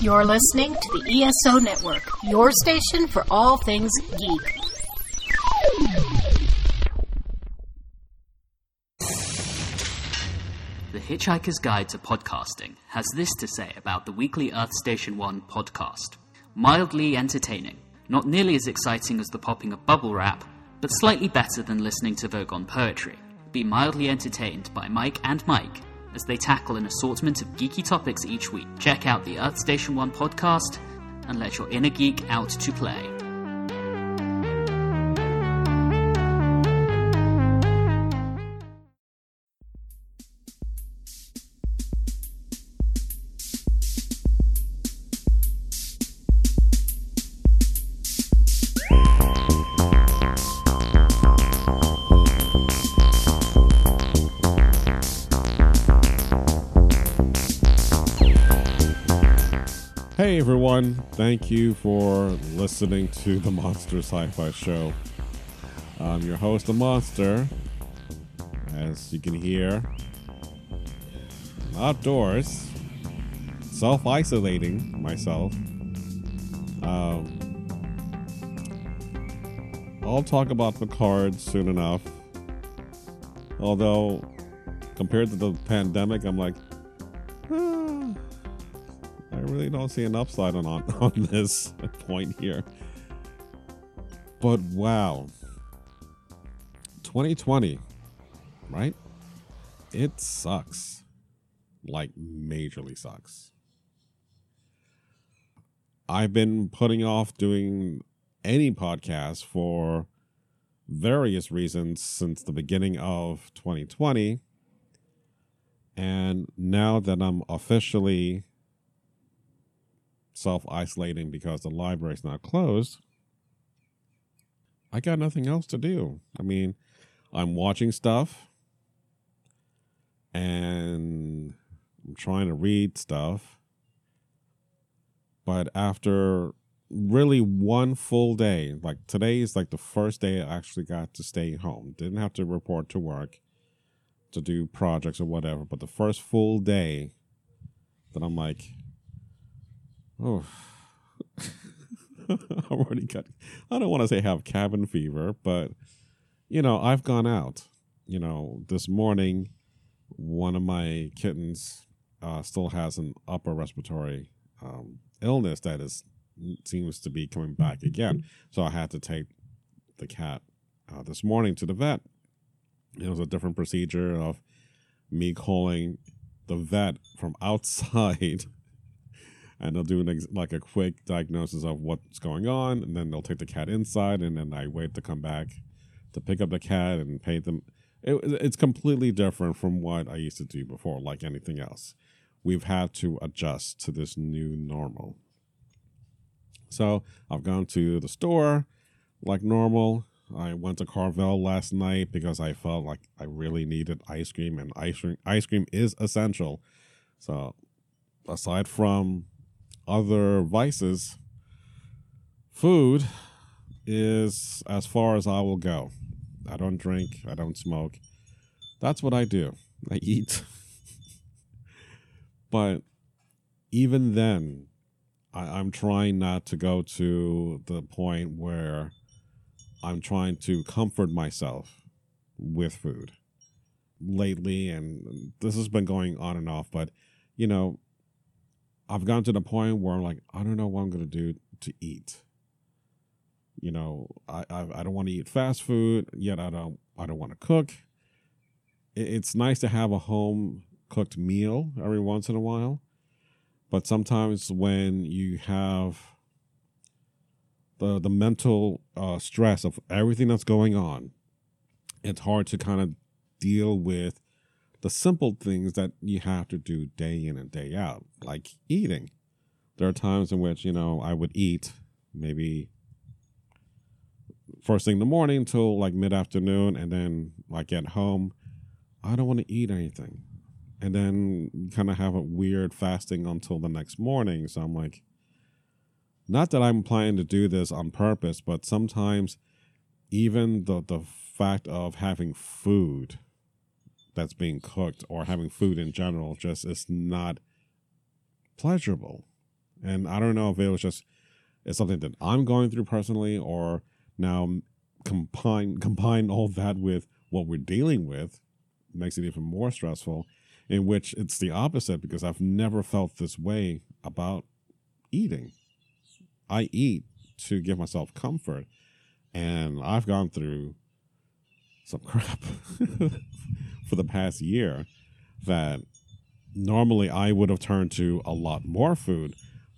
You're listening to the ESO Network, your station for all things geek. The Hitchhiker's Guide to Podcasting has this to say about the weekly Earth Station 1 podcast. Mildly entertaining, not nearly as exciting as the popping of bubble wrap, but slightly better than listening to Vogon poetry. Be mildly entertained by Mike and Mike as they tackle an assortment of geeky topics each week. Check out the Earth Station 1 podcast and let your inner geek out to play. Everyone, thank you for listening to the Monster Sci Fi Show. I'm your host, The Monster. As you can hear, outdoors, self isolating myself. Um, I'll talk about the cards soon enough. Although, compared to the pandemic, I'm like, "Ah, really don't see an upside on, on, on this point here. But wow. 2020, right? It sucks. Like, majorly sucks. I've been putting off doing any podcast for various reasons since the beginning of 2020. And now that I'm officially self isolating because the library's now closed, I got nothing else to do. I mean, I'm watching stuff and I'm trying to read stuff. But after really one full day, like today is like the first day I actually got to stay home. Didn't have to report to work to do projects or whatever. But the first full day that I'm like, oh, I already got, I don't want to say have cabin fever, but, you know, I've gone out. You know, this morning, one of my kittens uh, still has an upper respiratory um, illness that is seems to be coming back again. So I had to take the cat uh, this morning to the vet. It was a different procedure of me calling the vet from outside and they'll do an ex- like a quick diagnosis of what's going on and then they'll take the cat inside and then i wait to come back to pick up the cat and paint them. It, it's completely different from what i used to do before like anything else. We've had to adjust to this new normal. So i've gone to the store like normal. I went to carvel last night because i felt like i really needed ice cream and ice cream ice cream is essential. So aside from other vices, food is as far as I will go. I don't drink, I don't smoke. That's what I do. I eat. but even then, I, I'm trying not to go to the point where I'm trying to comfort myself with food lately. And this has been going on and off, but you know, I've gotten to the point where I'm like, I don't know what I'm gonna do to eat. You know, I I, I don't want to eat fast food yet. I don't I don't want to cook. It, it's nice to have a home cooked meal every once in a while, but sometimes when you have the the mental uh, stress of everything that's going on, it's hard to kind of deal with the simple things that you have to do day in and day out, like eating. There are times in which, you know, I would eat maybe first thing in the morning till like mid afternoon, and then like at home, I don't want to eat anything. And then kind of have a weird fasting until the next morning. So I'm like, not that I'm planning to do this on purpose, but sometimes even the the fact of having food that's being cooked or having food in general just is not pleasurable. And I don't know if it was just it's something that I'm going through personally, or now combine combine all that with what we're dealing with makes it even more stressful. In which it's the opposite because I've never felt this way about eating. I eat to give myself comfort, and I've gone through some crap for the past year that normally I would have turned to a lot more food,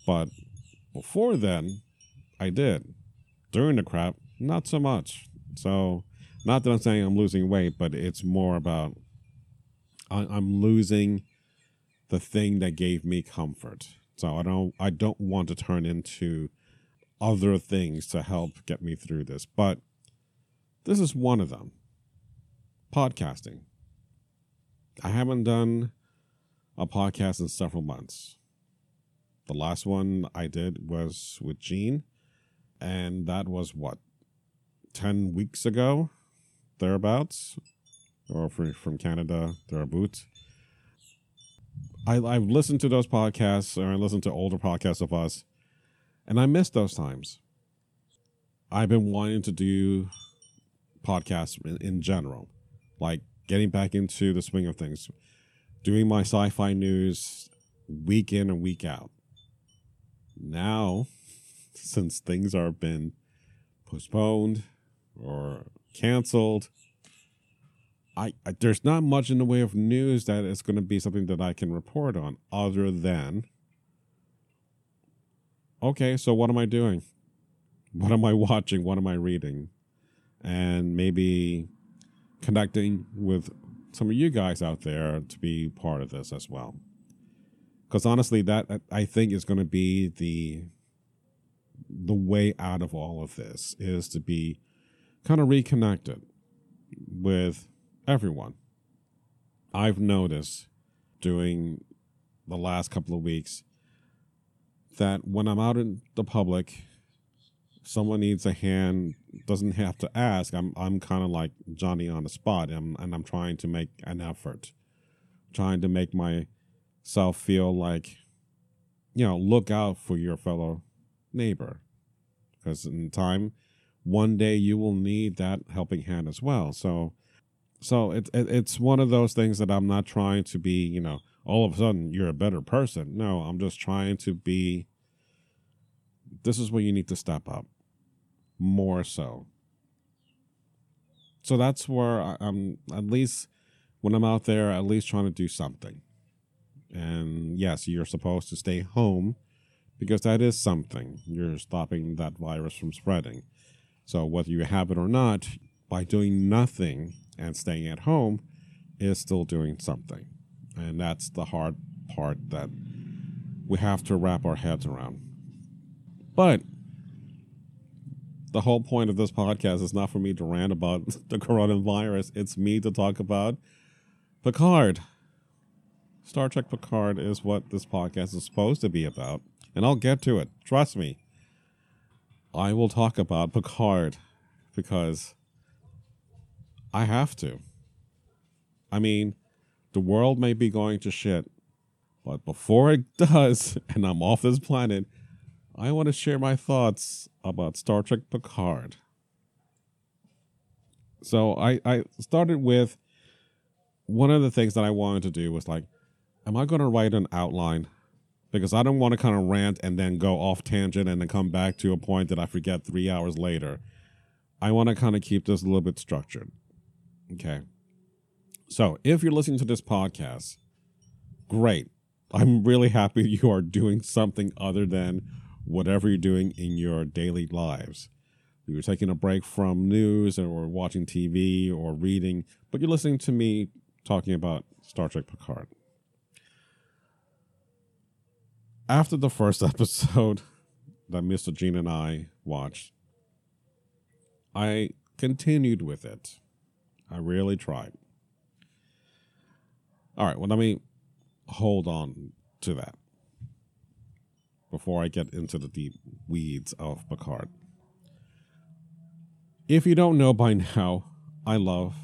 but before then, I did. During the crap, not so much. So, not that I'm saying I'm losing weight, but it's more about I'm losing the thing that gave me comfort. So I don't I don't want to turn into other things to help get me through this, but this is one of them. Podcasting. I haven't done a podcast in several months. The last one I did was with Gene, and that was what, 10 weeks ago, thereabouts, or from, from Canada, thereabouts. I, I've listened to those podcasts, or I listened to older podcasts of us, and I miss those times. I've been wanting to do podcasts in, in general, like getting back into the swing of things, doing my sci fi news week in and week out. Now, since things are been postponed or canceled, I, I, there's not much in the way of news that is going to be something that I can report on other than okay, so what am I doing? What am I watching? What am I reading? And maybe connecting with some of you guys out there to be part of this as well. Because honestly, that I think is going to be the the way out of all of this is to be kind of reconnected with everyone. I've noticed during the last couple of weeks that when I'm out in the public, someone needs a hand, doesn't have to ask. I'm I'm kind of like Johnny on the spot, and, and I'm trying to make an effort, trying to make myself feel like, you know, look out for your fellow neighbor, because in time, one day you will need that helping hand as well. So, so it's it, it's one of those things that I'm not trying to be, you know, all of a sudden you're a better person. No, I'm just trying to be. This is where you need to step up more so. So that's where I'm at least when I'm out there, at least trying to do something. And yes, you're supposed to stay home because that is something. You're stopping that virus from spreading. So whether you have it or not, by doing nothing and staying at home is still doing something. And that's the hard part that we have to wrap our heads around. But the whole point of this podcast is not for me to rant about the coronavirus. It's me to talk about Picard. Star Trek Picard is what this podcast is supposed to be about. And I'll get to it. Trust me. I will talk about Picard because I have to. I mean, the world may be going to shit, but before it does, and I'm off this planet, I want to share my thoughts about Star Trek Picard. So I, I started with one of the things that I wanted to do was like, am I going to write an outline? Because I don't want to kind of rant and then go off tangent and then come back to a point that I forget three hours later. I want to kind of keep this a little bit structured. Okay. So if you're listening to this podcast, great. I'm really happy you are doing something other than whatever you're doing in your daily lives. You're taking a break from news or watching TV or reading, but you're listening to me talking about Star Trek Picard. After the first episode that Mr. Gene and I watched, I continued with it. I really tried. All right, well, let me hold on to that before I get into the deep weeds of Picard. If you don't know by now, I love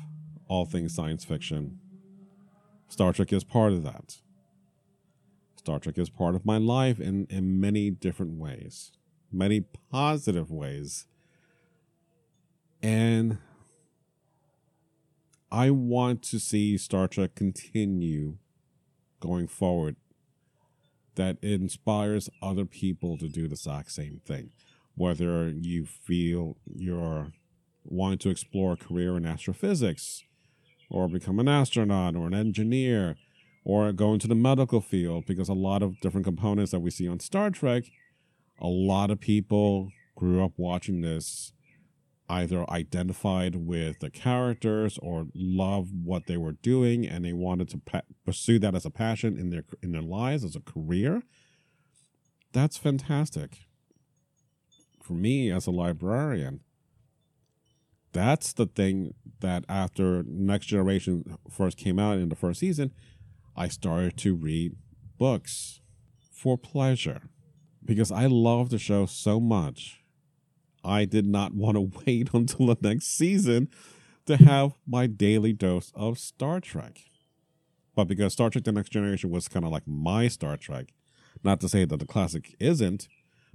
all things science fiction. Star Trek is part of that. Star Trek is part of my life in, in many different ways, many positive ways. And I want to see Star Trek continue going forward that inspires other people to do the exact same thing. Whether you feel you're wanting to explore a career in astrophysics, or become an astronaut, or an engineer, or go into the medical field, because a lot of different components that we see on Star Trek, a lot of people grew up watching this either identified with the characters or loved what they were doing and they wanted to pa- pursue that as a passion in their in their lives as a career that's fantastic. For me as a librarian that's the thing that after next generation first came out in the first season i started to read books for pleasure because i love the show so much I did not want to wait until the next season to have my daily dose of Star Trek. But because Star Trek The Next Generation was kind of like my Star Trek, not to say that the classic isn't,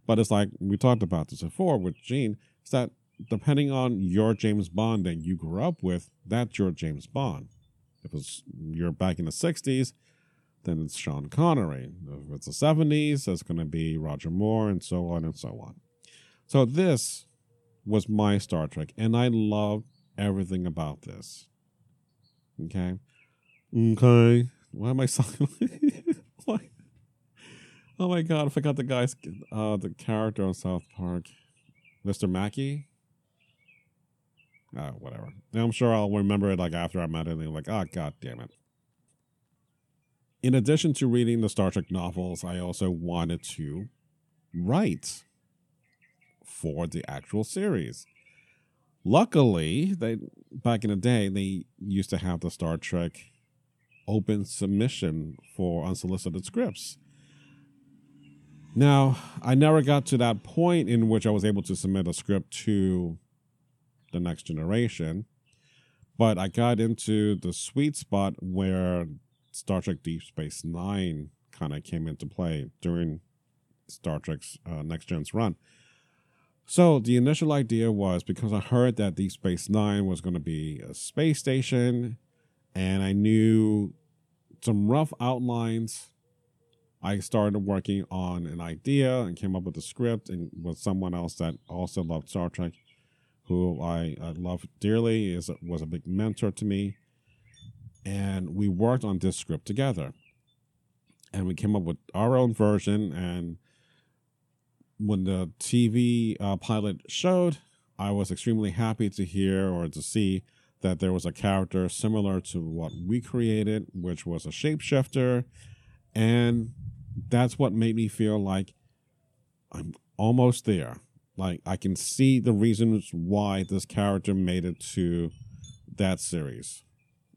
but it's like we talked about this before with Gene, it's that depending on your James Bond that you grew up with, that's your James Bond. If it's you're back in the 60s, then it's Sean Connery. If it's the 70s, it's going to be Roger Moore, and so on and so on. So this was my Star Trek, and I loved everything about this. Okay. Okay. Why am I sounding like Oh my god, I forgot the guy's uh the character on South Park. Mr. Mackey? Uh, whatever. I'm sure I'll remember it like after I met it and like, oh god damn it. In addition to reading the Star Trek novels, I also wanted to write for the actual series. Luckily, they back in the day they used to have the Star Trek open submission for unsolicited scripts. Now, I never got to that point in which I was able to submit a script to the next generation, but I got into the sweet spot where Star Trek Deep Space Nine kind of came into play during Star Trek's uh, Next Gen's run. So the initial idea was because I heard that Deep Space Nine was going to be a space station, and I knew some rough outlines. I started working on an idea and came up with a script, and with someone else that also loved Star Trek, who I, I love dearly, is was a big mentor to me, and we worked on this script together, and we came up with our own version and when the TV uh, pilot showed, I was extremely happy to hear or to see that there was a character similar to what we created, which was a shapeshifter. And that's what made me feel like I'm almost there. Like I can see the reasons why this character made it to that series.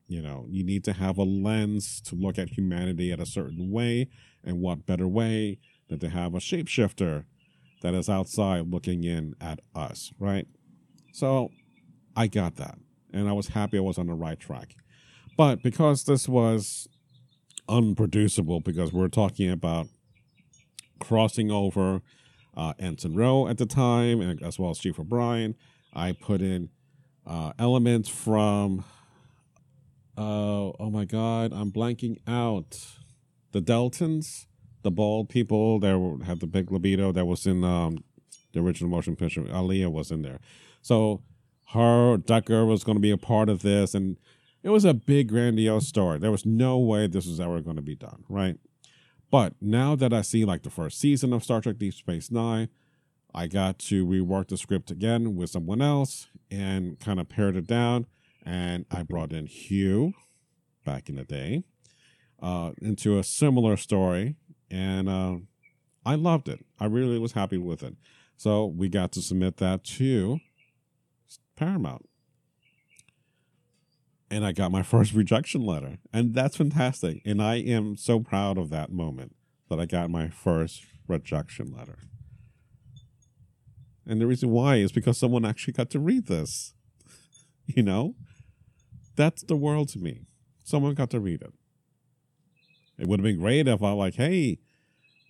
You know, you need to have a lens to look at humanity at a certain way, and what better way than to have a shapeshifter that is outside looking in at us, right? So I got that. And I was happy I was on the right track. But because this was unproducible, because we're talking about crossing over uh, Ensign Ro at the time, and as well as Chief O'Brien, I put in uh, elements from, uh, oh my God, I'm blanking out. The Deltans the bald people that had the big libido that was in um, the original motion picture. Ilia was in there. So her Decker was going to be a part of this, and it was a big grandiose story. There was no way this was ever going to be done, right? But now that I see like the first season of Star Trek Deep Space Nine, I got to rework the script again with someone else and kind of pared it down. And I brought in Hugh back in the day uh, into a similar story and uh, I loved it. I really was happy with it. So we got to submit that to Paramount. And I got my first rejection letter. And that's fantastic. And I am so proud of that moment that I got my first rejection letter. And the reason why is because someone actually got to read this. you know? That's the world to me. Someone got to read it It would have been great if I like, hey,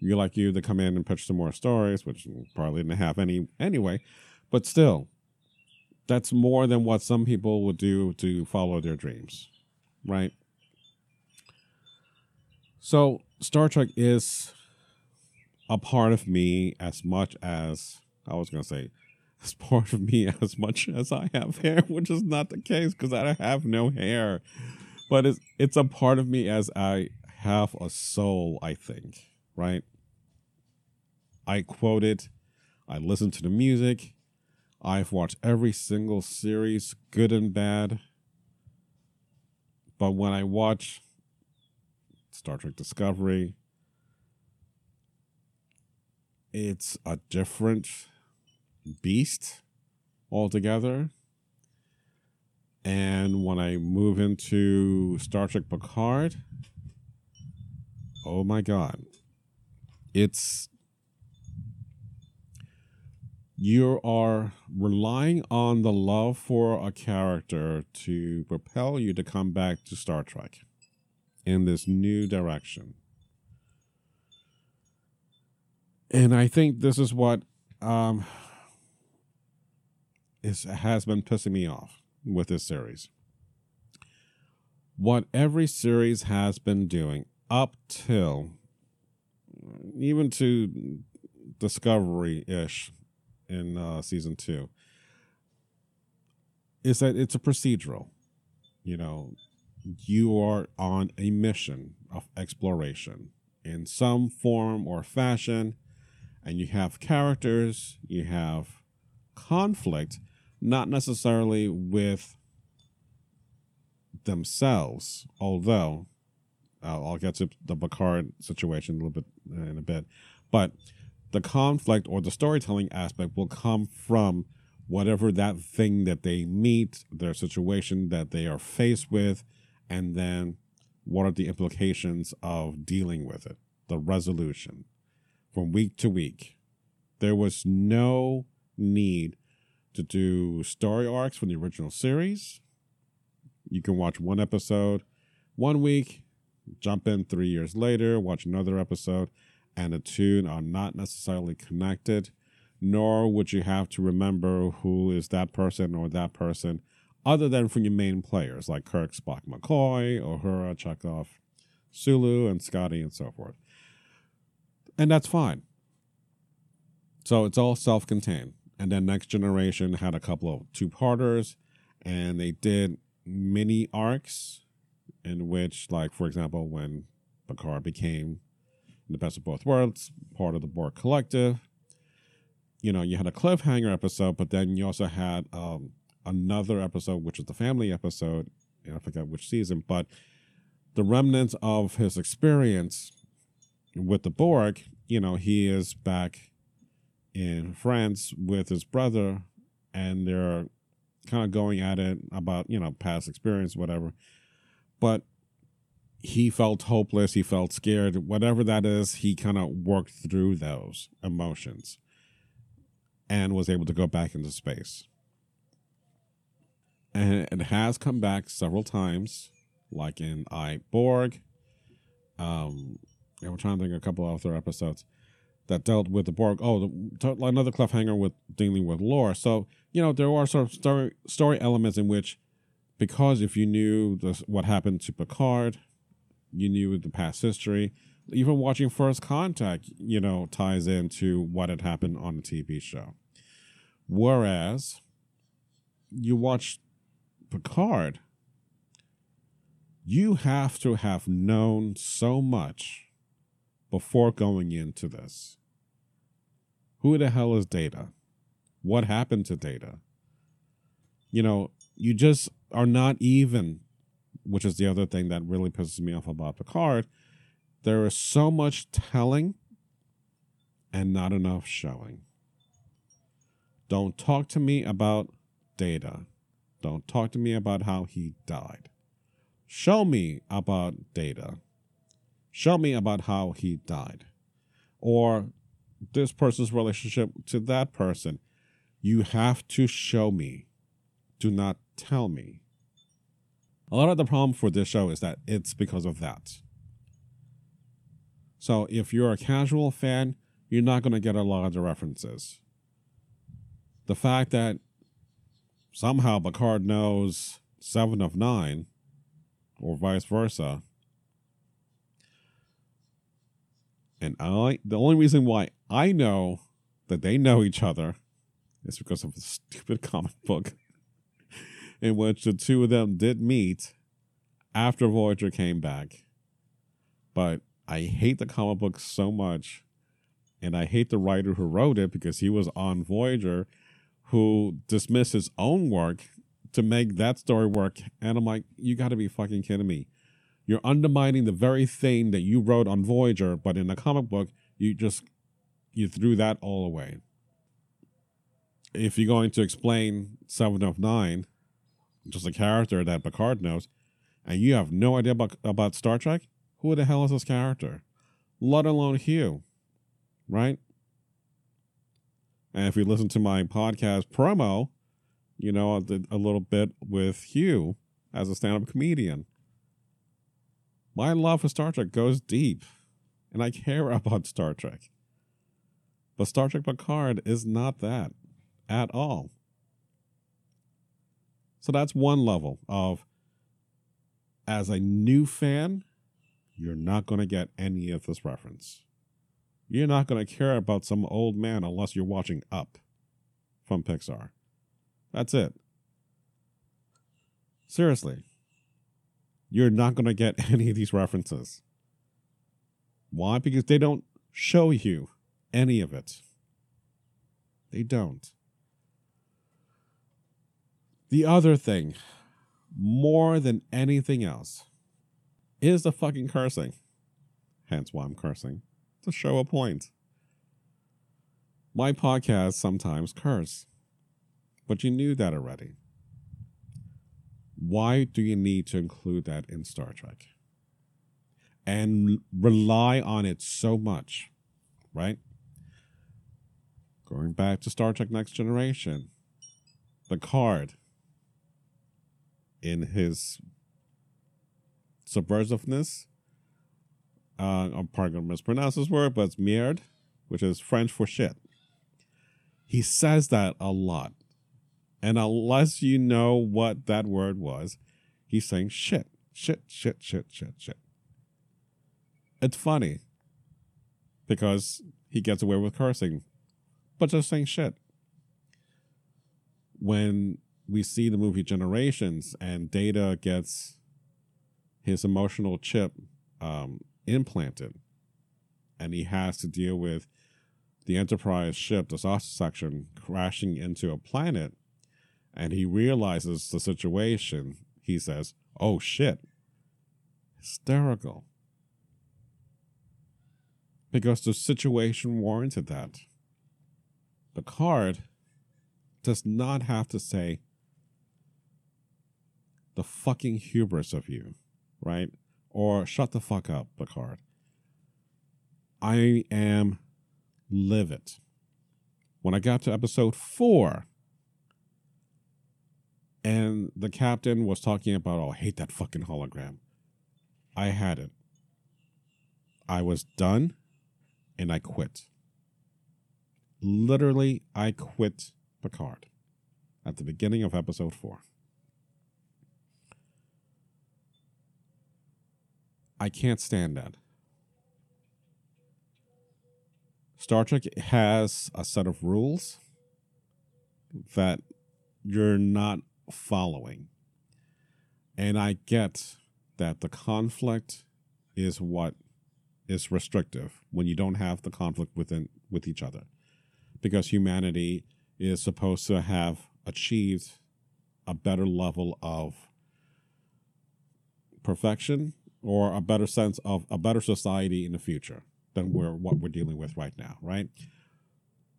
you like you to come in and pitch some more stories, which probably didn't have any anyway. But still, that's more than what some people would do to follow their dreams, right? So Star Trek is a part of me as much as I was going to say, as part of me as much as I have hair, which is not the case because I have no hair. But it's it's a part of me as I have a soul. I think, right? I quote it. I listen to the music. I've watched every single series, good and bad. But when I watch Star Trek Discovery, it's a different beast altogether. And when I move into Star Trek Picard, oh my God, it's you are relying on the love for a character to propel you to come back to Star Trek in this new direction. And I think this is what um, is, has been pissing me off with this series. What every series has been doing up till even to Discovery ish in uh, season two is that it's a procedural. You know, you are on a mission of exploration in some form or fashion, and you have characters, you have conflict, not necessarily with themselves, although uh, I'll get to the Picard situation a little bit in a bit, but the conflict or the storytelling aspect will come from whatever that thing that they meet, their situation that they are faced with, and then what are the implications of dealing with it, the resolution from week to week. There was no need to do story arcs from the original series. You can watch one episode one week, jump in three years later, watch another episode and a tune are not necessarily connected, nor would you have to remember who is that person or that person other than from your main players like Kirk, Spock, McCoy, Uhura, Chekov, Sulu, and Scotty, and so forth. And that's fine. So it's all self contained. And then Next Generation had a couple of two parters, and they did mini arcs in which, like, for example, when Picard became the best of both worlds, part of the Borg Collective. You know, you had a cliffhanger episode, but then you also had um, another episode, which was the family episode. I forget which season, but the remnants of his experience with the Borg, you know, he is back in France with his brother, and they're kind of going at it about, you know, past experience, whatever. But he felt hopeless, he felt scared, whatever that is, he kind of worked through those emotions and was able to go back into space. And it has come back several times, like in I Borg. Um, we're trying to think a couple of other episodes that dealt with the Borg. Oh, the, another cliffhanger with dealing with Lore. So you know there are sort of story story elements in which, because if you knew what happened to Picard you knew the past history. Even watching First Contact, you know, ties into what had happened on the TV show. Whereas you watch Picard, you have to have known so much before going into this. Who the hell is Data? What happened to Data? You know, you just are not even which is the other thing that really pisses me off about Picard. There is so much telling and not enough showing. Don't talk to me about data. Don't talk to me about how he died. Show me about data. Show me about how he died. Or this person's relationship to that person. You have to show me. Do not tell me. A lot of the problem for this show is that it's because of that. So if you're a casual fan, you're not going to get a lot of the references. The fact that somehow Picard knows Seven of Nine, or vice versa, and I the only reason why I know that they know each other is because of a stupid comic book in which the two of them did meet after Voyager came back. But I hate the comic book so much, and I hate the writer who wrote it because he was on Voyager, who dismissed his own work to make that story work. And I'm like, you got to be fucking kidding me. You're undermining the very thing that you wrote on Voyager, but in the comic book, you just you threw that all away. If you're going to explain Seven of Nine, just a character that Picard knows, and you have no idea about, about Star Trek, who the hell is this character? Let alone Hugh, right? And if you listen to my podcast promo, you know, a little bit with Hugh as a stand up comedian. My love for Star Trek goes deep, and I care about Star Trek. But Star Trek Picard is not that at all. So that's one level of, as a new fan, you're not going to get any of this reference. You're not going to care about some old man unless you're watching Up from Pixar. That's it. Seriously. You're not going to get any of these references. Why? Because they don't show you any of it. They don't. The other thing, more than anything else, is the fucking cursing. Hence why I'm cursing. To show a point. My podcasts sometimes curse. But you knew that already. Why do you need to include that in Star Trek? And rely on it so much, right? Going back to Star Trek Next Generation, Picard in his subversiveness. Uh, I'm probably going to mispronounce this word, but it's merde, which is French for shit. He says that a lot. And unless you know what that word was, he's saying shit, shit, shit, shit, shit, shit. It's funny because he gets away with cursing, but just saying shit. When we see the movie Generations and Data gets his emotional chip um, implanted, and he has to deal with the Enterprise ship, the saucer section, crashing into a planet, and he realizes the situation. He says, "Oh shit!" Hysterical, because the situation warranted that. Picard does not have to say the fucking hubris of you right? Or shut the fuck up, Picard. I am livid. When I got to episode four, and the captain was talking about, oh, I hate that fucking hologram. I had it. I was done and I quit. Literally, I quit Picard at the beginning of episode four. I can't stand that. Star Trek has a set of rules that you're not following. And I get that the conflict is what is restrictive when you don't have the conflict within with each other. Because humanity is supposed to have achieved a better level of perfection or a better sense of a better society in the future than we're what we're dealing with right now, right?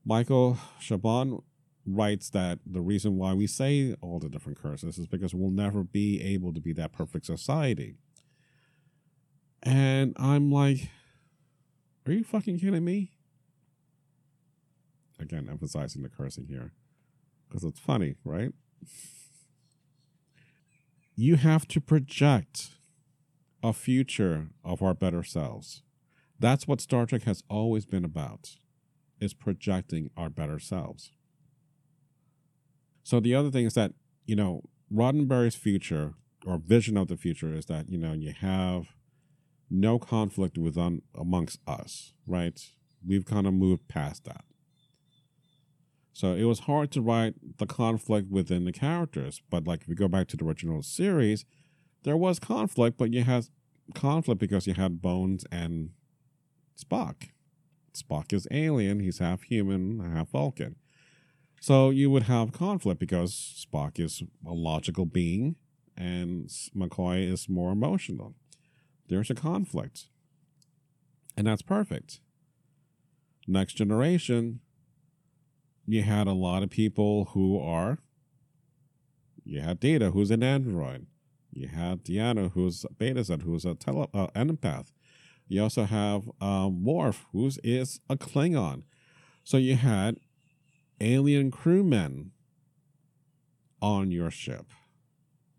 Michael Chabon writes that the reason why we say all the different curses is because we'll never be able to be that perfect society. And I'm like, are you fucking kidding me? Again, emphasizing the cursing here because it's funny, right? You have to project a future of our better selves. That's what Star Trek has always been about, is projecting our better selves. So the other thing is that, you know, Roddenberry's future or vision of the future is that, you know, you have no conflict within um, amongst us, right? We've kind of moved past that. So it was hard to write the conflict within the characters. But like if you go back to the original series, there was conflict, but you had conflict because you had Bones and Spock. Spock is alien, he's half human, half Vulcan. So you would have conflict because Spock is a logical being and McCoy is more emotional. There's a conflict. And that's perfect. Next generation, you had a lot of people who are. You had Data, who's an android. You had Deanna, who's a Betazed, who's a tele, uh, empath. You also have um, Worf, who is a Klingon. So you had alien crewmen on your ship,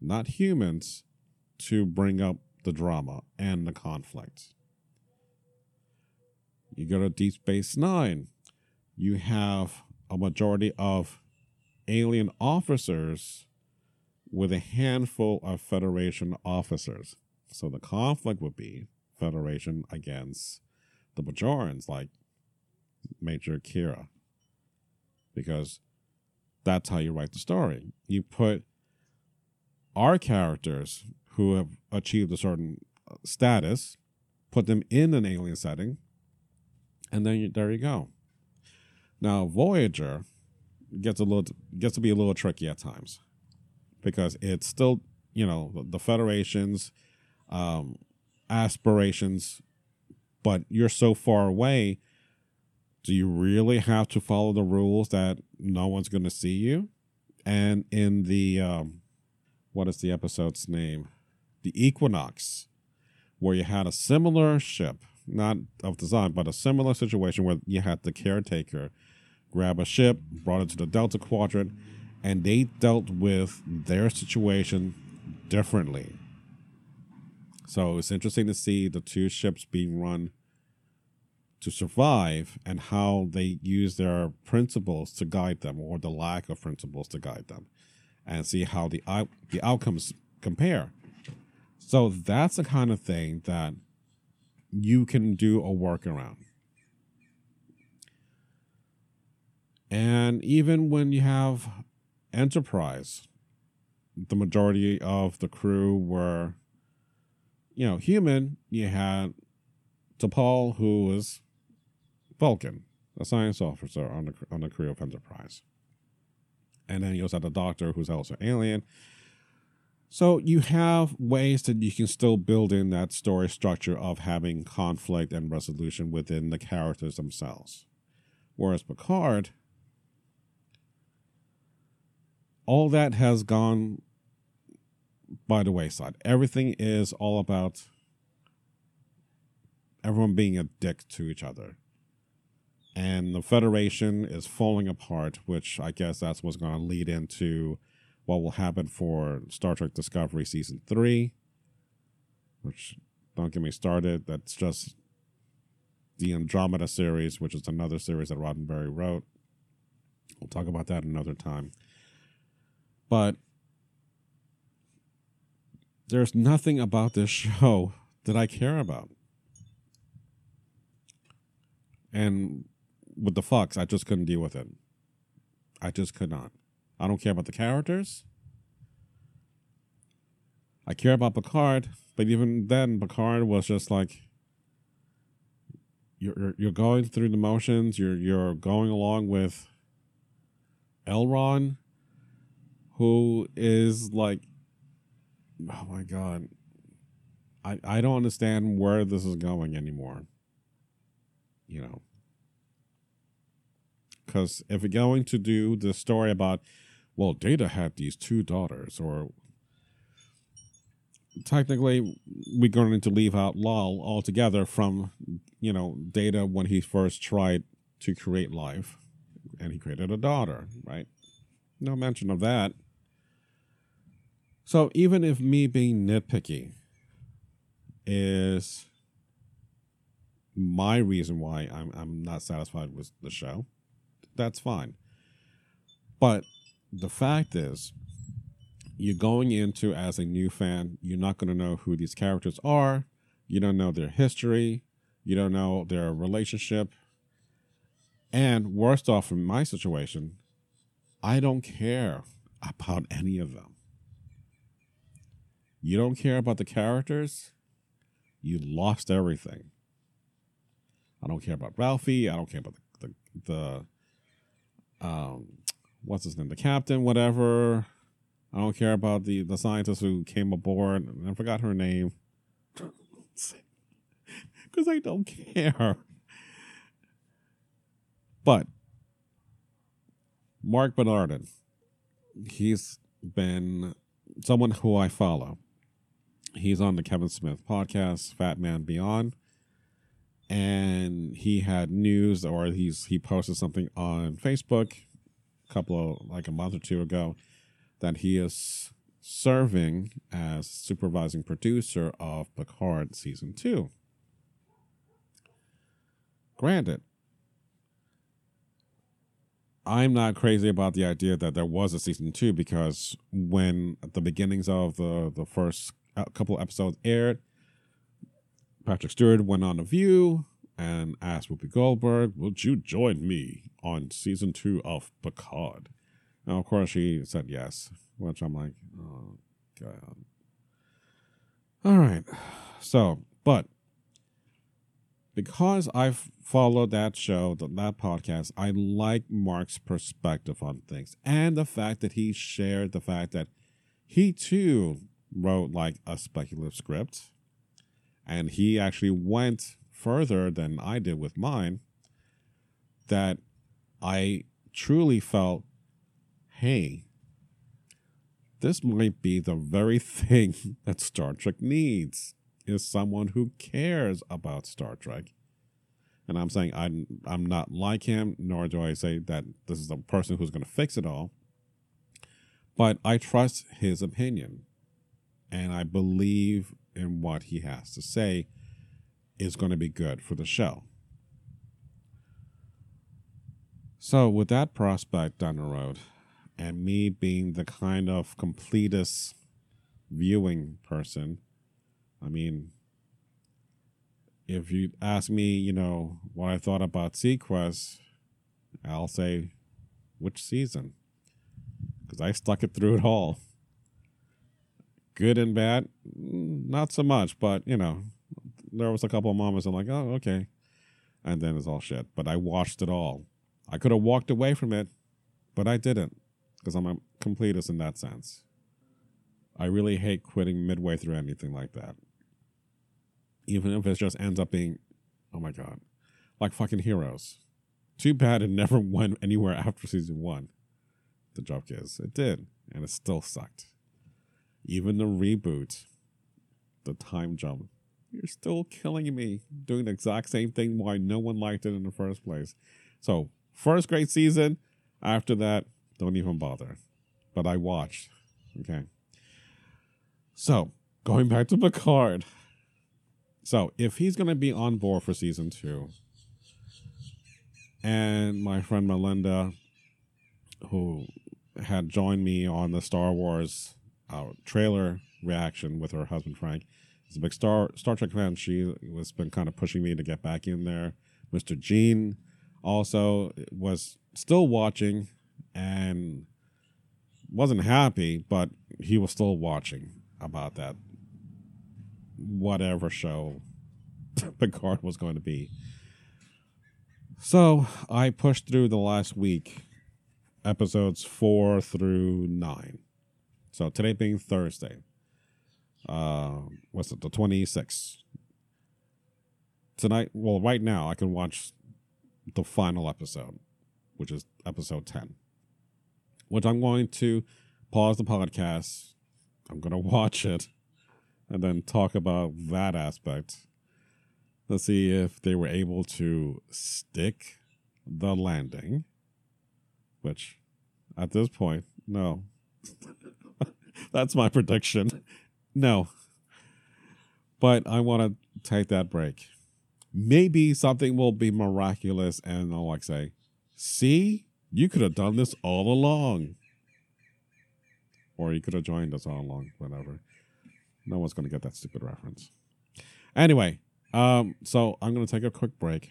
not humans, to bring up the drama and the conflict. You go to Deep Space Nine, you have a majority of alien officers with a handful of Federation officers. So the conflict would be Federation against the Bajorans, like Major Kira. Because that's how you write the story. You put our characters who have achieved a certain uh, status, put them in an alien setting, and then you, there you go. Now Voyager gets a little gets to be a little tricky at times because it's still you know the, the Federation's um, aspirations, but you're so far away. Do you really have to follow the rules that no one's going to see you? And in the um, what is the episode's name? The Equinox, where you had a similar ship, not of design, but a similar situation where you had the caretaker grab a ship, brought it to the Delta Quadrant, and they dealt with their situation differently. So it's interesting to see the two ships being run to survive and how they use their principles to guide them or the lack of principles to guide them and see how the out- the outcomes compare. So that's the kind of thing that you can do a workaround. And even when you have Enterprise, the majority of the crew were, you know, human. You had T'Pol, who was Vulcan, a science officer on the on the crew of Enterprise, and then you also had the Doctor, who's also alien. So you have ways that you can still build in that story structure of having conflict and resolution within the characters themselves. Whereas Picard, all that has gone by the wayside. Everything is all about everyone being a dick to each other. And the Federation is falling apart, which I guess that's what's going to lead into what will happen for Star Trek Discovery Season 3. Which, don't get me started, that's just the Andromeda series, which is another series that Roddenberry wrote. We'll talk about that another time. But there's nothing about this show that I care about. And with the Fox, I just couldn't deal with it. I just could not. I don't care about the characters. I care about Picard, but even then, Picard was just like you're you're going through the motions. You're you're going along with Elnor, who is like, oh my god, I I don't understand where this is going anymore. You know, because if we're going to do the story about, well, Data had these two daughters, or technically we're going to leave out Lal altogether from, you know, Data when he first tried to create life, and he created a daughter, right? No mention of that. So even if me being nitpicky is my reason why I'm I'm not satisfied with the show. That's fine. But the fact is, you're going into as a new fan, you're not going to know who these characters are. You don't know their history. You don't know their relationship. And worst off, in my situation, I don't care about any of them. You don't care about the characters, you lost everything. I don't care about Raffi. I don't care about the the, the um what's his name, the captain, whatever. I don't care about the the scientist who came aboard. I forgot her name because I don't care. But Marc Bernardin, he's been someone who I follow. He's on the Kevin Smith podcast, Fatman Beyond, and he had news or he's he posted something on Facebook a couple of like a month or two ago that he is serving as supervising producer of Picard season two. Granted, I'm not crazy about the idea that there was a season two because when the beginnings of the the first couple episodes aired, Patrick Stewart went on a View and asked Whoopi Goldberg, "Would you join me on season two of Picard?" And of course, she said yes, which I'm like, "Oh God." All right, so but because I've followed that show, that podcast, I like Marc's perspective on things and the fact that he shared the fact that he too wrote like a speculative script and he actually went further than I did with mine that I truly felt hey this might be the very thing that Star Trek needs is someone who cares about Star Trek. And I'm saying I'm I'm not like him, nor do I say that this is the person who's going to fix it all. But I trust his opinion, and I believe in what he has to say is going to be good for the show. So, with that prospect down the road, and me being the kind of completest viewing person I mean, if you ask me, you know, what I thought about seaQuest, I'll say, which season? Because I stuck it through it all. Good and bad, not so much, but you know, there was a couple of moments I'm like, oh, okay. And then it's all shit. But I watched it all. I could have walked away from it, but I didn't because I'm a completist in that sense. I really hate quitting midway through anything like that even if it just ends up being, oh my god, like fucking heroes. Too bad it never went anywhere after season one. The joke is, it did, and it still sucked. Even the reboot, the time jump, you're still killing me doing the exact same thing why no one liked it in the first place. So, first great season, after that, don't even bother. But I watched. Okay. So, going back to Picard. So if he's going to be on board for season two, and my friend Melinda, who had joined me on the Star Wars uh, trailer reaction with her husband Frank, is a big Star Star Trek fan. She was been kind of pushing me to get back in there. Mr. Gene also was still watching and wasn't happy, but he was still watching about that whatever show Picard was going to be. So I pushed through the last week, episodes four through nine. So today being Thursday, uh, what's it, the 26th? Tonight, well, right now, I can watch the final episode, which is episode 10, which I'm going to pause the podcast. I'm going to watch it and then talk about that aspect to see if they were able to stick the landing, which at this point, no. That's my prediction. No. But I want to take that break maybe something will be miraculous and I'll like say, see, you could have done this all along. Or you could have joined us all along, whatever. No one's going to get that stupid reference. Anyway, um, so I'm going to take a quick break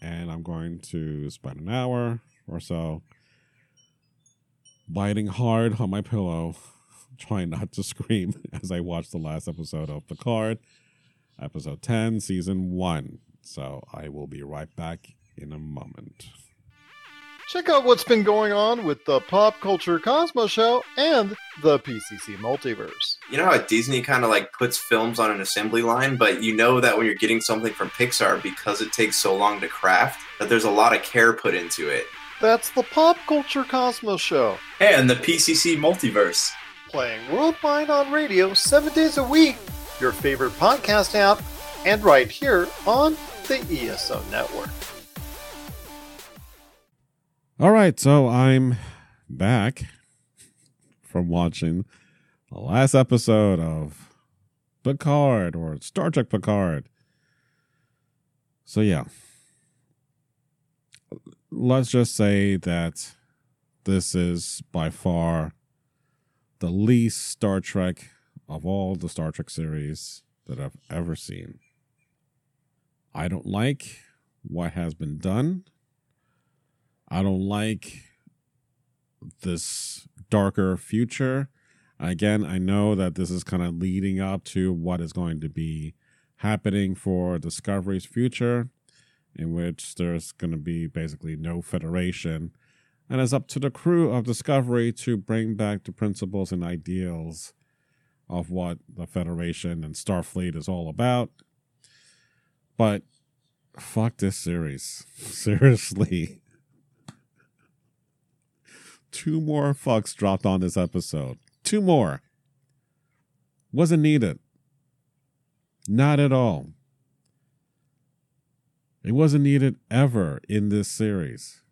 and I'm going to spend an hour or so biting hard on my pillow, trying not to scream as I watch the last episode of Picard, episode 10, season 1. So I will be right back in a moment. Check out what's been going on with the Pop Culture Cosmos Show and the PCC Multiverse. You know how Disney kind of like puts films on an assembly line, but you know that when you're getting something from Pixar, because it takes so long to craft, that there's a lot of care put into it. That's the Pop Culture Cosmos Show. And the PCC Multiverse. Playing Worldwide on radio seven days a week, your favorite podcast app, and right here on the ESO Network. All right, so I'm back from watching the last episode of Picard or Star Trek Picard. So, yeah. Let's just say that this is by far the least Star Trek of all the Star Trek series that I've ever seen. I don't like what has been done I don't like this darker future. Again, I know that this is kind of leading up to what is going to be happening for Discovery's future, in which there's going to be basically no federation. And it's up to the crew of Discovery to bring back the principles and ideals of what the Federation and Starfleet is all about. But fuck this series. Seriously two more fucks dropped on this episode. Two more. Wasn't needed. Not at all. It wasn't needed ever in this series.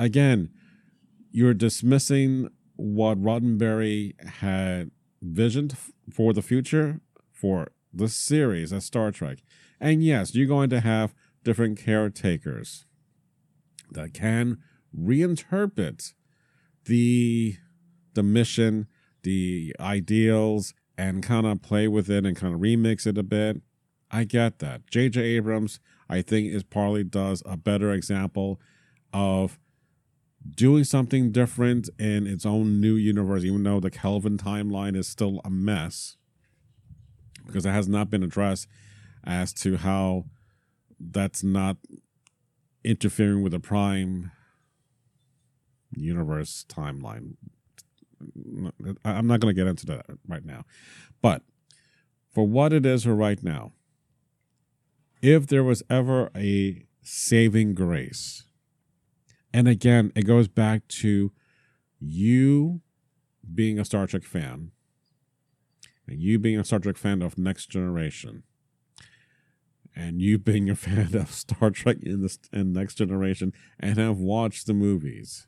Again, you're dismissing what Roddenberry had visioned for the future for the series as Star Trek. And yes, you're going to have different caretakers that can reinterpret the the mission, the ideals, and kind of play with it and kind of remix it a bit. I get that. J.J. Abrams, I think, is probably does a better example of doing something different in its own new universe, even though the Kelvin timeline is still a mess because it has not been addressed as to how that's not interfering with the prime universe timeline. I'm not going to get into that right now. But for what it is for right now, if there was ever a saving grace, and again, it goes back to you being a Star Trek fan, and you being a Star Trek fan of Next Generation, and you being a fan of Star Trek in the in Next Generation and have watched the movies,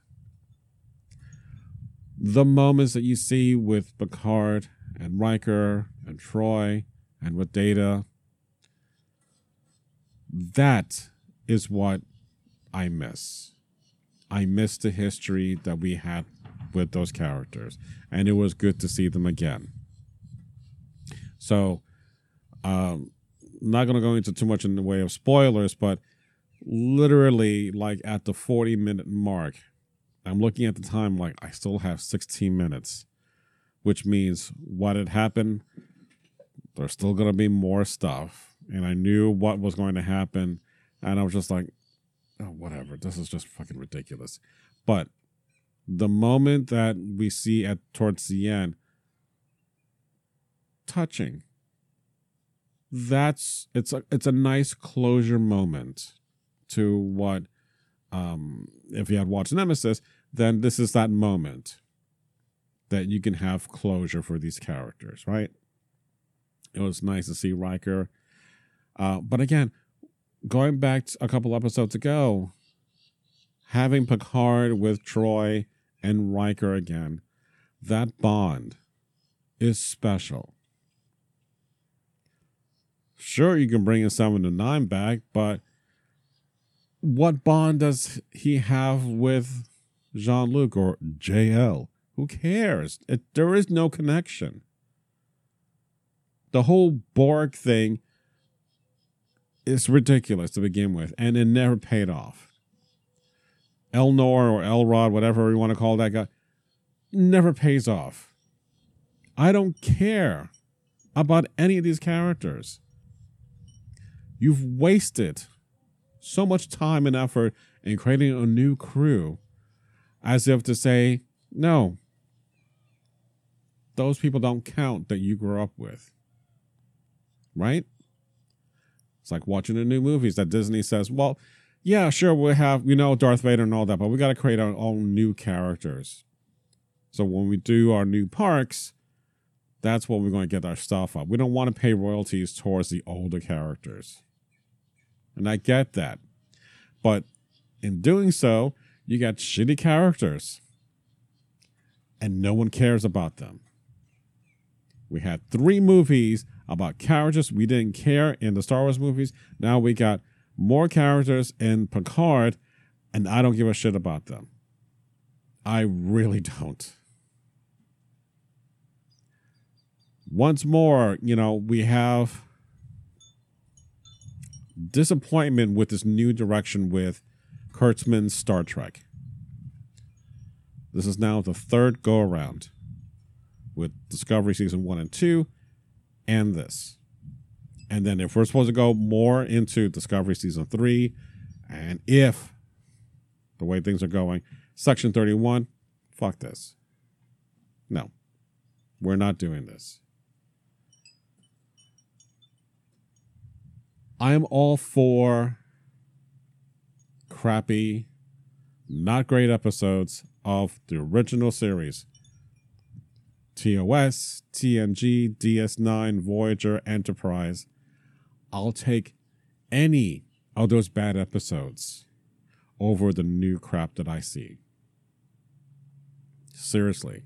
the moments that you see with Picard and Riker and Troi and with Data, that is what I miss. I miss the history that we had with those characters, and it was good to see them again. So, um, not going to go into too much in the way of spoilers, but literally, like at the 40 minute mark, I'm looking at the time like I still have 16 minutes, which means what had happened, there's still going to be more stuff. And I knew what was going to happen. And I was just like, oh, whatever. This is just fucking ridiculous. But the moment that we see at towards the end, touching that's it's a it's a nice closure moment to what um if you had watched Nemesis, then this is that moment that you can have closure for these characters, right? It was nice to see Riker. Uh, but again, going back a couple episodes ago, having Picard with Troi and Riker again, that bond is special Sure, you can bring in Seven of Nine back, but what bond does he have with Jean Luc or JL? Who cares? It, there is no connection. The whole Borg thing is ridiculous to begin with, and it never paid off. Elnor or Elrod, whatever you want to call that guy, never pays off. I don't care about any of these characters. You've wasted so much time and effort in creating a new crew as if to say, no, those people don't count that you grew up with. Right? It's like watching the new movies that Disney says, well, yeah, sure, we have, you know, Darth Vader and all that, but we got to create our own new characters. So when we do our new parks, that's when we're going to get our stuff up. We don't want to pay royalties towards the older characters. And I get that. But in doing so, you got shitty characters. And no one cares about them. We had three movies about characters we didn't care in the Star Wars movies. Now we got more characters in Picard, and I don't give a shit about them. I really don't. Once more, you know, we have disappointment with this new direction with Kurtzman's Star Trek. This is now the third go around with Discovery Season 1 and 2 and this. And then if we're supposed to go more into Discovery Season 3, and if the way things are going, Section 31, fuck this. No, we're not doing this. I am all for crappy, not great episodes of the original series. TOS, TNG, DS9, Voyager, Enterprise. I'll take any of those bad episodes over the new crap that I see. Seriously.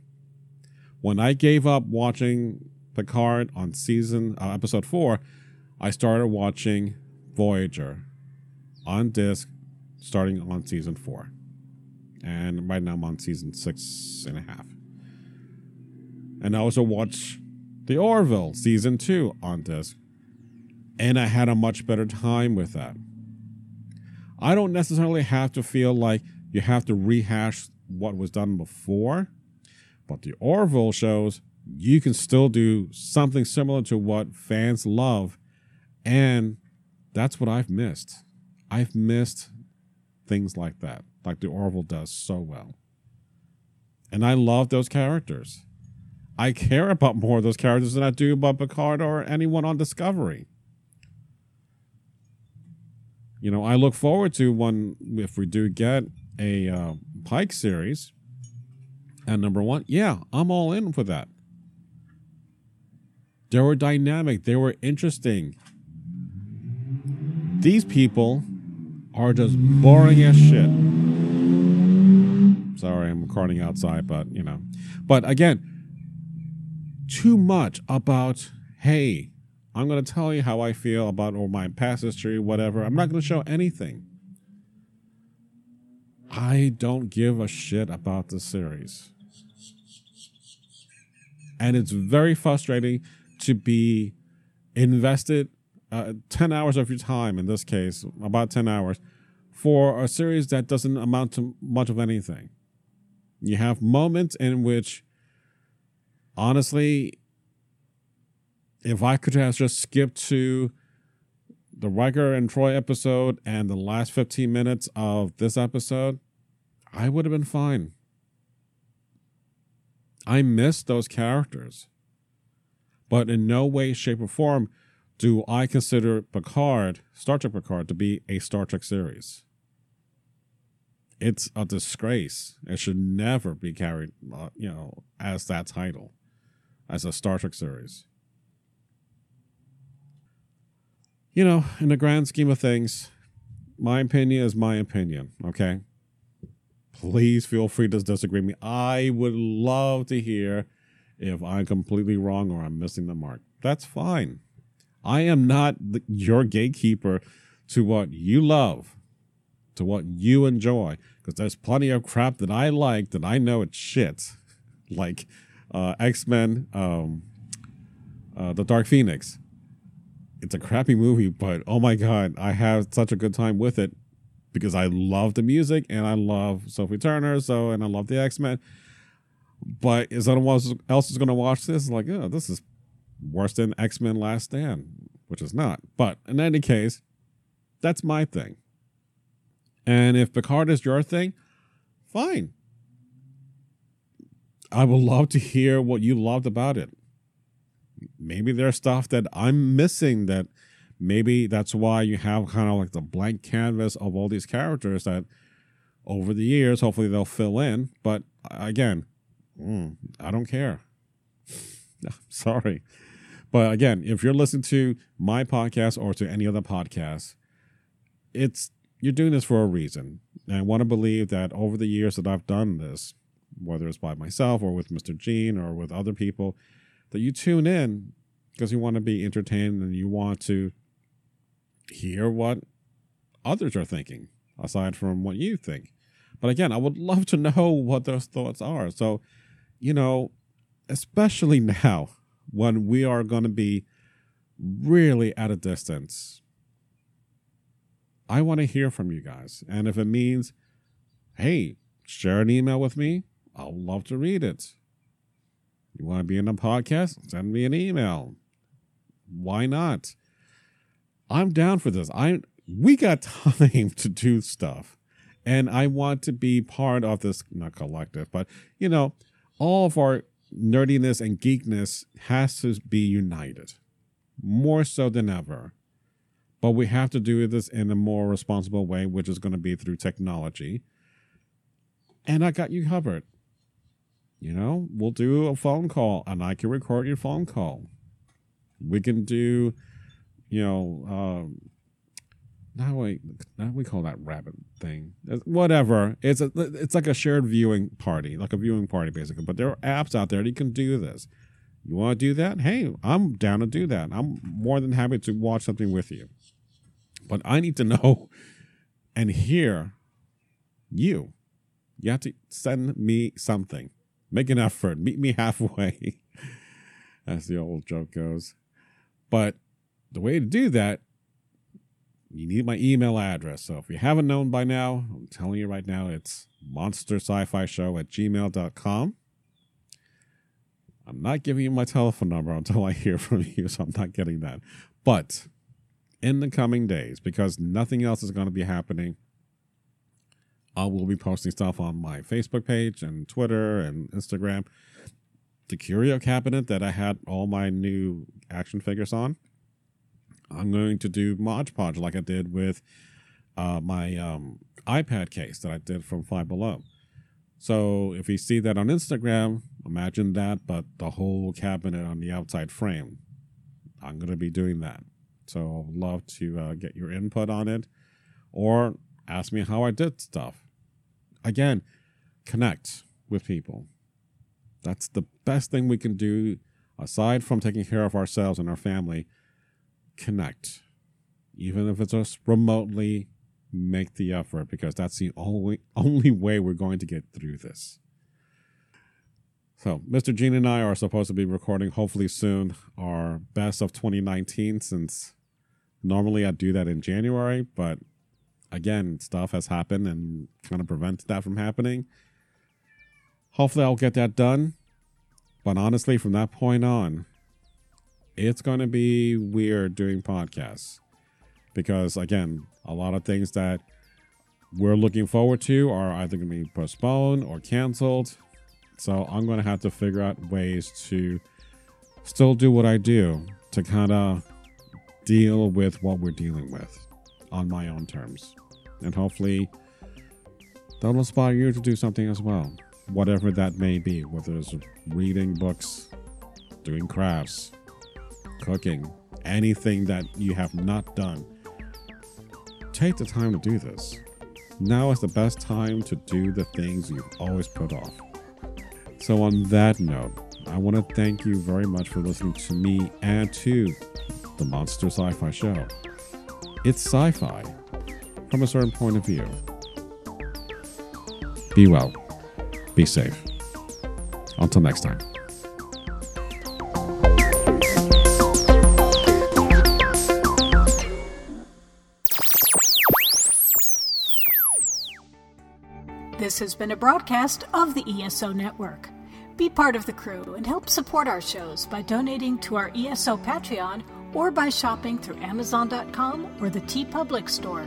When I gave up watching Picard on season uh, episode 4, I started watching Voyager on disc starting on season four. And right now I'm on season six and a half. And I also watched The Orville season two on disc. And I had a much better time with that. I don't necessarily have to feel like you have to rehash what was done before, but the Orville shows you can still do something similar to what fans love and that's what I've missed. I've missed things like that, like the Orville does so well. And I love those characters. I care about more of those characters than I do about Picard or anyone on Discovery. You know, I look forward to one if we do get a uh, Pike series. And number one, yeah, I'm all in for that. They were dynamic. They were interesting. These people are just boring as shit. Sorry, I'm recording outside, but you know. But again, too much about, hey, I'm going to tell you how I feel about or my past history, whatever. I'm not going to show anything. I don't give a shit about the series. And it's very frustrating to be invested uh, 10 hours of your time, in this case, about 10 hours, for a series that doesn't amount to much of anything. You have moments in which, honestly, if I could have just skipped to the Riker and Troi episode and the last 15 minutes of this episode, I would have been fine. I miss those characters. But in no way, shape, or form do I consider Picard, Star Trek Picard, to be a Star Trek series? It's a disgrace. It should never be carried, uh, you know, as that title, as a Star Trek series. You know, in the grand scheme of things, my opinion is my opinion, okay? Please feel free to disagree with me. I would love to hear if I'm completely wrong or I'm missing the mark. That's fine. I am not the, your gatekeeper to what you love, to what you enjoy, because there's plenty of crap that I like that I know it's shit, like uh, X Men, um, uh, The Dark Phoenix. It's a crappy movie, but oh my god, I have such a good time with it because I love the music and I love Sophie Turner, so and I love the X Men. But is anyone else is going to watch this? Like, oh, this is worse than X Men Last Stand, which is not. But in any case, that's my thing. And if Picard is your thing, fine. I would love to hear what you loved about it. Maybe there's stuff that I'm missing that maybe that's why you have kind of like the blank canvas of all these characters that over the years, hopefully they'll fill in. But again, mm, I don't care. Sorry. But again, if you're listening to my podcast or to any other podcast, it's you're doing this for a reason. And I want to believe that over the years that I've done this, whether it's by myself or with Mr. Gene or with other people, that you tune in because you want to be entertained and you want to hear what others are thinking aside from what you think. But again, I would love to know what those thoughts are. So, you know, especially now when we are going to be really at a distance, I want to hear from you guys. And if it means, hey, share an email with me, I'll love to read it. You want to be in a podcast? Send me an email. Why not? I'm down for this. I we got time to do stuff. And I want to be part of this not collective, but you know, all of our nerdiness and geekness has to be united. More so than ever. But we have to do this in a more responsible way, which is going to be through technology. And I got you covered. You know, we'll do a phone call and I can record your phone call. We can do you know, um, how we how we call that rabbit thing? Whatever. It's a it's like a shared viewing party, like a viewing party basically. But there are apps out there that you can do this. You want to do that? Hey, I'm down to do that. I'm more than happy to watch something with you. But I need to know and hear you. You have to send me something. Make an effort. Meet me halfway. As the old joke goes. But the way to do that, you need my email address. So if you haven't known by now, I'm telling you right now, it's monster sci-fi show at gmail.com. I'm not giving you my telephone number until I hear from you, so I'm not getting that. But in the coming days, because nothing else is going to be happening, I will be posting stuff on my Facebook page and Twitter and Instagram. The Curio cabinet that I had all my new action figures on I'm going to do Mod Podge like I did with uh, my um, iPad case that I did from Five Below. So if you see that on Instagram, imagine that, but the whole cabinet on the outside frame. I'm going to be doing that. So I'd love to uh, get your input on it or ask me how I did stuff. Again, connect with people. That's the best thing we can do aside from taking care of ourselves and our family connect, even if it's just remotely. Make the effort because that's the only only way we're going to get through this. So, Mr. Gene and I are supposed to be recording, hopefully soon, our best of 2019. Since normally I do that in January, but again, stuff has happened and kind of prevents that from happening. Hopefully, I'll get that done. But honestly, from that point on, it's going to be weird doing podcasts because, again, a lot of things that we're looking forward to are either going to be postponed or canceled. So I'm going to have to figure out ways to still do what I do to kind of deal with what we're dealing with on my own terms. And hopefully, that'll inspire you to do something as well, whatever that may be, whether it's reading books, doing crafts, cooking, anything that you have not done, take the time to do this. Now is the best time to do the things you've always put off. So, on that note, I want to thank you very much for listening to me and to the Monster Sci Fi Show. It's sci fi from a certain point of view. Be well, be safe. Until next time. This has been a broadcast of the ESO Network. Be part of the crew and help support our shows by donating to our ESO Patreon or by shopping through Amazon.com or the TeePublic Store,